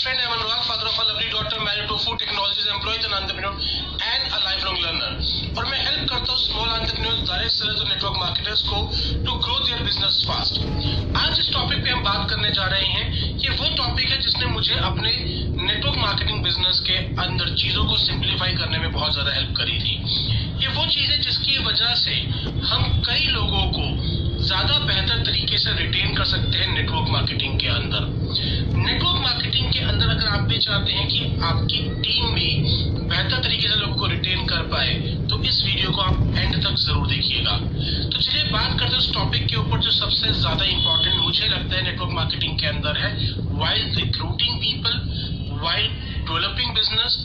friend, I'm Anurag, father of a lovely daughter, married to food technologies, employed an entrepreneur and a lifelong learner. और मैं help करता हूँ small entrepreneurs direct sellers और network marketers को to grow their business fast आज इस topic पे हम बात करने जा रहे हैं ये वो टॉपिक है जिसने मुझे अपने नेटवर्क मार्केटिंग बिज़नेस के अंदर चीज़ों को सिंप्लीफाई करने में बहुत ज़्यादा हेल्प करी थी ये वो चीज़ है जिसकी वजह से हम कई लोगों को ज़्यादा बेहतर तरीके से रिटेन कर सकते हैं नेटवर्क मार्केटिंग के अंदर। नेटवर्क मार्केटिंग के अंदर अगर आप भी चाहते हैं कि आपकी टीम भी बेहतर तरीके से लोगों को रिटेन कर पाए तो इस वीडियो को आप एंड तक ज़रूर देखिएगा। तो चलिए बात करते हैं उस टॉपिक के ऊपर जो सबसे ज़्यादा इंपॉर्टेंट मुझे लगता है नेटवर्क मार्केटिंग के अंदर है while recruiting people while developing business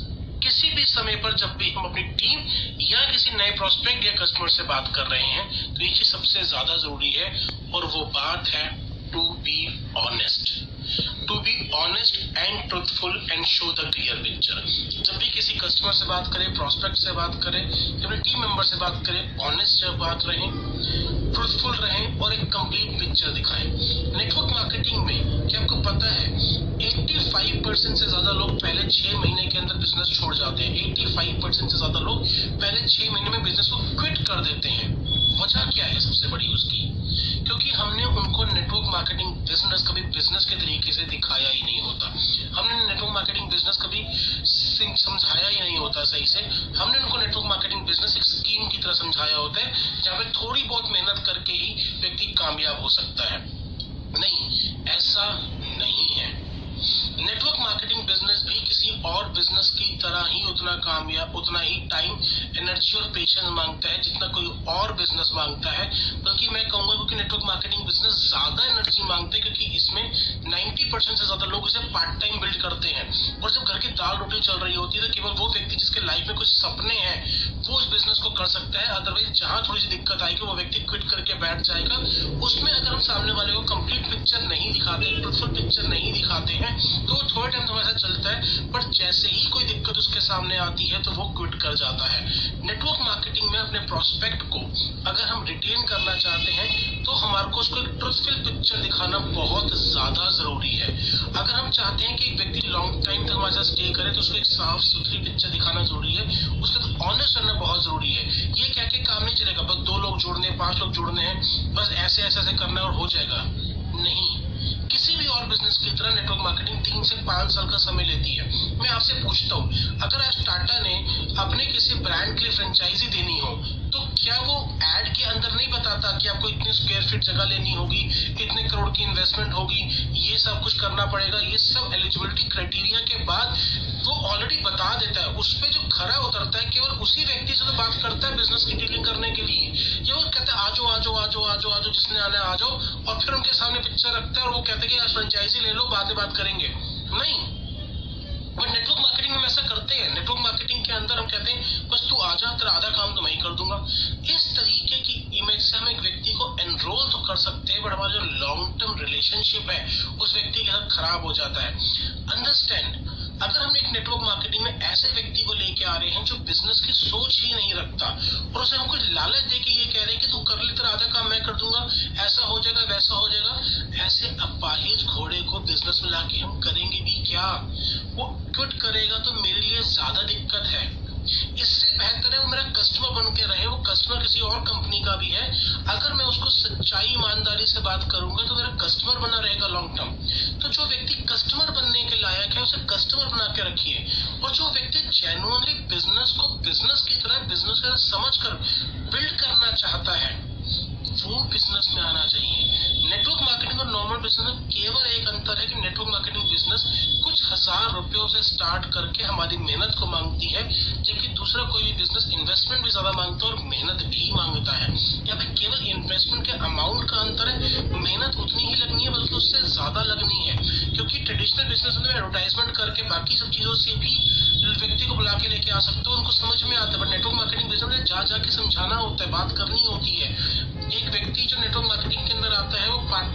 समय पर जब भी हम अपनी टीम या किसी नए प्रोस्पेक्ट या कस्टमर से बात कर रहे हैं तो ये चीज़ सबसे ज़्यादा ज़रूरी है और वो बात है to be honest to be honest and truthful and show the clear picture जब भी किसी कस्टमर से बात करें प्रोस्पेक्ट से बात करें, या अपने टीम मेंबर से बात करें ऑनेस्ट जब बात रहें ट्रुथफुल रहें और एक कंप्लीट पिक्चर दिखाएँ. नेटवर्क मार्केटिंग में क्या आपको पता 85 परसेंट से ज़्यादा लोग पहले छह महीने के अंदर बिज़नेस छोड़ जाते हैं। 85 परसेंट से ज़्यादा लोग पहले छह महीने में बिज़नेस को क्विट कर देते हैं। वजह क्या है सबसे बड़ी उसकी? क्योंकि हमने उनको नेटवर्क मार्केटिंग बिज़नेस कभी बिज़नेस के तरीके से दिखाया ही नहीं होता। हमने नेटवर्क मार्केटिंग बिज़नेस कभी समझाया ही नहीं होता सही से। हमने उनको नेटवर्क मार्केटिंग बिज़नेस एक स्कीम की तरह समझाया होता है, जहाँ पे थोड़ी बहुत मेहनत करके ही व्यक्ति कामयाब हो सकता है। नहीं, ऐसा नहीं नेटवर्क मार्केटिंग बिज़नेस भी किसी और बिज़नेस की तरह ही उतना कामयाब उतना ही टाइम एनर्जी और पेशेंस माँगता है, जितना कोई और बिज़नेस माँगता है। बल्कि मैं कहूँगा क्योंकि नेटवर्क मार्केटिंग बिज़नेस ज़्यादा एनर्जी मांगते हैं, क्योंकि इसमें 90 परसेंट से ज़्यादा लोग इसे पार्ट टाइम बिल्ड करते हैं। और जब घर की दाल रोटी चल रही होती है तो केवल वो व्यक्ति जिसके लाइफ में कुछ सपने हैं, वो कर सकता है। अदरवाइज़ जहाँ थोड़ी सी दिक्कत आएगी, वो व्यक्ति क्विट करके बैठ जाएगा। उसमें अगर हम सामने वाले को कंप्लीट पिक्चर नहीं दिखाते ट्रुथफुल पिक्चर नहीं दिखाते हैं तो थोड़े टाइम तो ऐसा चलता है पर जैसे ही कोई दिक्कत उसके सामने आती है तो वो क्विट कर जाता है। नेटवर्क मार्केटिंग में अपने प्रोस्पेक्ट को अगर हम रिटेन करना चाहते हैं तो हमारे को उसको एक ट्रुथफुल पिक्चर दिखाना बहुत ज़्यादा ज़रूरी है। अगर हम चाहते हैं कि एक व्यक्ति लॉन्ग टाइम तक हमारे साथ स्टे करे तो उसको एक साफ़ सुथरी पिक्चर दिखाना ज़रूरी है। उसके साथ ऑनेस्ट रहना बहुत ज़रूरी है। ये क्या कि काम नहीं चलेगा। बस दो लोग जोड़ने, पाँच लोग जोड़ने हैं। बस ऐसे ऐसे ऐसे करना और हो जाएगा। नहीं। किसी भी और बिज़नेस की तरह नेटवर्क मार्केटिंग तीन से पाँच साल का समय लेती है। मैं आपसे पूछता हूँ, अगर आज टाटा ने अपने किसी ब्रांड के लिए फ्रेंचाइजी देनी हो तो क्या वो एड के अंदर नहीं बताता कि आपको इतनी स्क्वायर फीट जगह लेनी होगी, इतने करोड़ की इन्वेस्टमेंट होगी, ये सब कुछ करना पड़ेगा? ये सब एलिजिबिलिटी क्राइटेरिया के बाद वो ऑलरेडी बता देता है। उस पर जो खरा उतरता है, केवल उसी व्यक्ति से तो बात करता है बिज़नेस की डीलिंग करने के लिए। ये वो कहता है, आजो आजो आजो आजो आजो, जिसने आना है जाओ और फिर उनके सामने पिक्चर रखता है और वो कहते हैं कि फ्रेंचाइजी ले लो, बाद में बात करेंगे। नहीं। बट नेटवर्क मार्केटिंग में ऐसा करते हैं। नेटवर्क मार्केटिंग के अंदर हम कहते हैं, बस तू आ जा, तेरा आधा काम तो मैं ही कर दूँगा। इस तरीके की इमेज से हम एक व्यक्ति को एनरोल तो कर सकते हैं बट हमारा जो लॉन्ग टर्म रिलेशनशिप है, उस व्यक्ति के साथ खराब हो जाता है। अंडरस्टैंड अगर हम एक नेटवर्क मार्केटिंग में ऐसे व्यक्ति को लेके आ रहे हैं जो बिज़नेस की सोच ही नहीं रखता, और उसे हम कुछ लालच दे के ये कह रहे हैं कि तू कर ले, तेरा आधा काम मैं कर दूँगा, ऐसा हो जाएगा, वैसा हो जाएगा, ऐसे अपाहिज घोड़े को बिज़नेस में लाके हम करेंगे भी क्या? वो क्विट करेगा तो मेरे लिए ज़्यादा दिक्कत है। इससे बेहतर है वो मेरा कस्टमर बन के रहे, वो कस्टमर किसी और कंपनी का भी है। अगर मैं उसको सच्चाई ईमानदारी से बात करूँगा तो मेरा कस्टमर बना रहेगा लॉन्ग टर्म तो जो व्यक्ति लायक है उसे कस्टमर बना के रखिए। और जो व्यक्ति जेनुअनली बिज़नेस को बिज़नेस की तरह बिज़नेस की तरह समझ कर बिल्ड करना चाहता है, वो बिज़नेस में आना चाहिए। नेटवर्क मार्केटिंग और नॉर्मल बिज़नेस में केवल एक अंतर है कि नेटवर्क मार्केटिंग बिज़नेस कुछ हज़ार रुपयों से स्टार्ट करके हमारी मेहनत को मांगती है, जबकि दूसरा कोई भी बिज़नेस इन्वेस्टमेंट भी ज़्यादा माँगता है और मेहनत भी माँगता है। यहाँ पे केवल इन्वेस्टमेंट के अमाउंट का अंतर है, मेहनत उतनी ही लगनी है, बल्कि उससे ज़्यादा लगनी है। क्योंकि ट्रेडिशनल बिज़नेस में एडवर्टाइजमेंट करके बाकी सब चीज़ों से भी व्यक्ति को बुला के लेके आ सकते हो, उनको समझ में आता है। बट नेटवर्क मार्केटिंग बिज़नेस में जा जाके समझाना होता है, बात करनी होती है, एक व्यक्ति जो नेटवर्क मार्केटिंग के अंदर आता है, वो पार्ट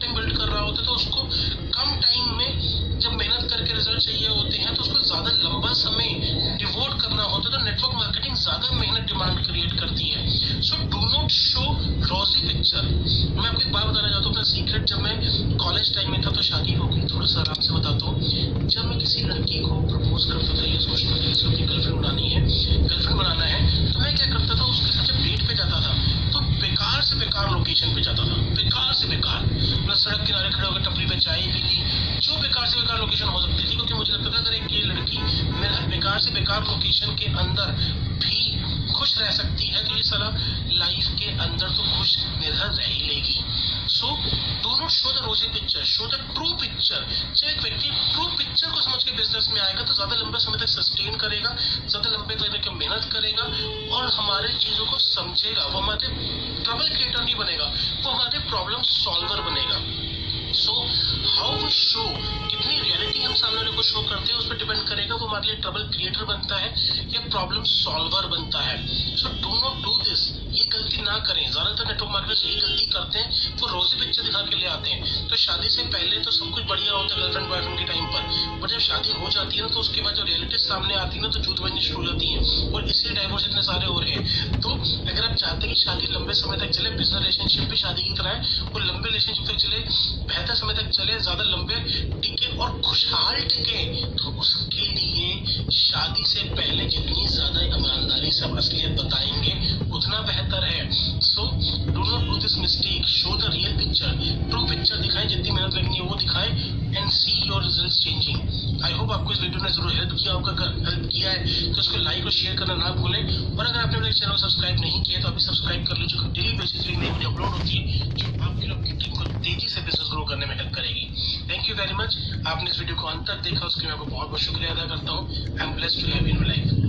मैं आपको एक बात बताना चाहता हूँ सीक्रेट जब मैं कॉलेज टाइम में था तो शादी हो गई, थोड़ा सा आराम से बताता हूँ। जब मैं किसी लड़की को प्रपोज करता था, ये सोचता था कि अपनी गर्लफ्रेंड बनानी है गर्लफ्रेंड बनाना है तो मैं क्या करता था, उसके साथ जब डेट पे जाता था तो बेकार से बेकार लोकेशन पे जाता था, बेकार से बेकार। मैं सड़क किनारे खड़े होकर टपरी पे चाय पी ली, जो बेकार से बेकार लोकेशन हो सकती थी, क्योंकि मुझे लगता था अगर एक ये लड़की मेरे बेकार से बेकार लोकेशन के अंदर भी खुश रह सकती है तो ये सलाह लाइफ के अंदर तो खुश निर्भर रह ही लेगी। सो दोनों show the rosy picture show the true picture जब एक व्यक्ति ट्रू पिक्चर को समझ के बिज़नेस में आएगा तो ज़्यादा लंबे समय तक सस्टेन करेगा, ज़्यादा लंबे समय तक मेहनत करेगा, और हमारे चीज़ों को समझेगा। वो हमारे ट्रबल क्रिएटर नहीं बनेगा, वो हमारे प्रॉब्लम सॉल्वर बनेगा। सो हाउ वी शो कितनी रियलिटी हम सामने वाले को शो करते हैं, उस पर डिपेंड करेगा, वो हमारे लिए ट्रबल क्रिएटर बनता है या प्रॉब्लम सॉल्वर बनता है। So do not do this गलती ना करें। ज़्यादातर नेटवर्क मार्केटर्स यही गलती करते हैं, वो रोजी पिक्चर दिखा के ले आते हैं। तो शादी से पहले तो सब कुछ बढ़िया होता है गर्लफ्रेंड बॉयफ्रेंड के टाइम पर। बट जब शादी हो जाती है ना तो उसके बाद जो रियलिटी सामने आती है ना तो बननी शुरू हो जाती है। और इसलिए डाइवोर्स इतने सारे हो रहे हैं। तो अगर आप चाहते हैं कि शादी लंबे समय तक चले बिज़नेस रिलेशनशिप भी शादी की तरह है, और लंबे रिलेशनशिप तक चले, बेहतर समय तक चले, ज़्यादा लंबे टिके और खुशहाल टिके। तो उसके लिए शादी से पहले जितनी ज़्यादा ईमानदारी से असलियत बताएँगे, उतना बेहतर है। So do not do this mistake show the real picture true picture दिखाएँ, जितनी मेहनत लगनी है वो दिखाएँ and see your result changing I hope आपको इस वीडियो ने ज़रूर हेल्प किया होगा हेल्प किया है। तो इसको लाइक और शेयर करना ना भूलें। और अगर आपने मेरे चैनल सब्सक्राइब नहीं किया तो अभी सब्सक्राइब कर लीजिए डेली बेसिस पे नई वीडियो अपलोड होती है जो आपके लोग की टीम को तेज़ी से बिज़नेस ग्रो करने में हेल्प करेगी थैंक यू वेरी मच आपने इस वीडियो को अंत देखा, उसके मैं आपको बहुत बहुत शुक्रिया अदा करता हूँ। I am blessed to have in life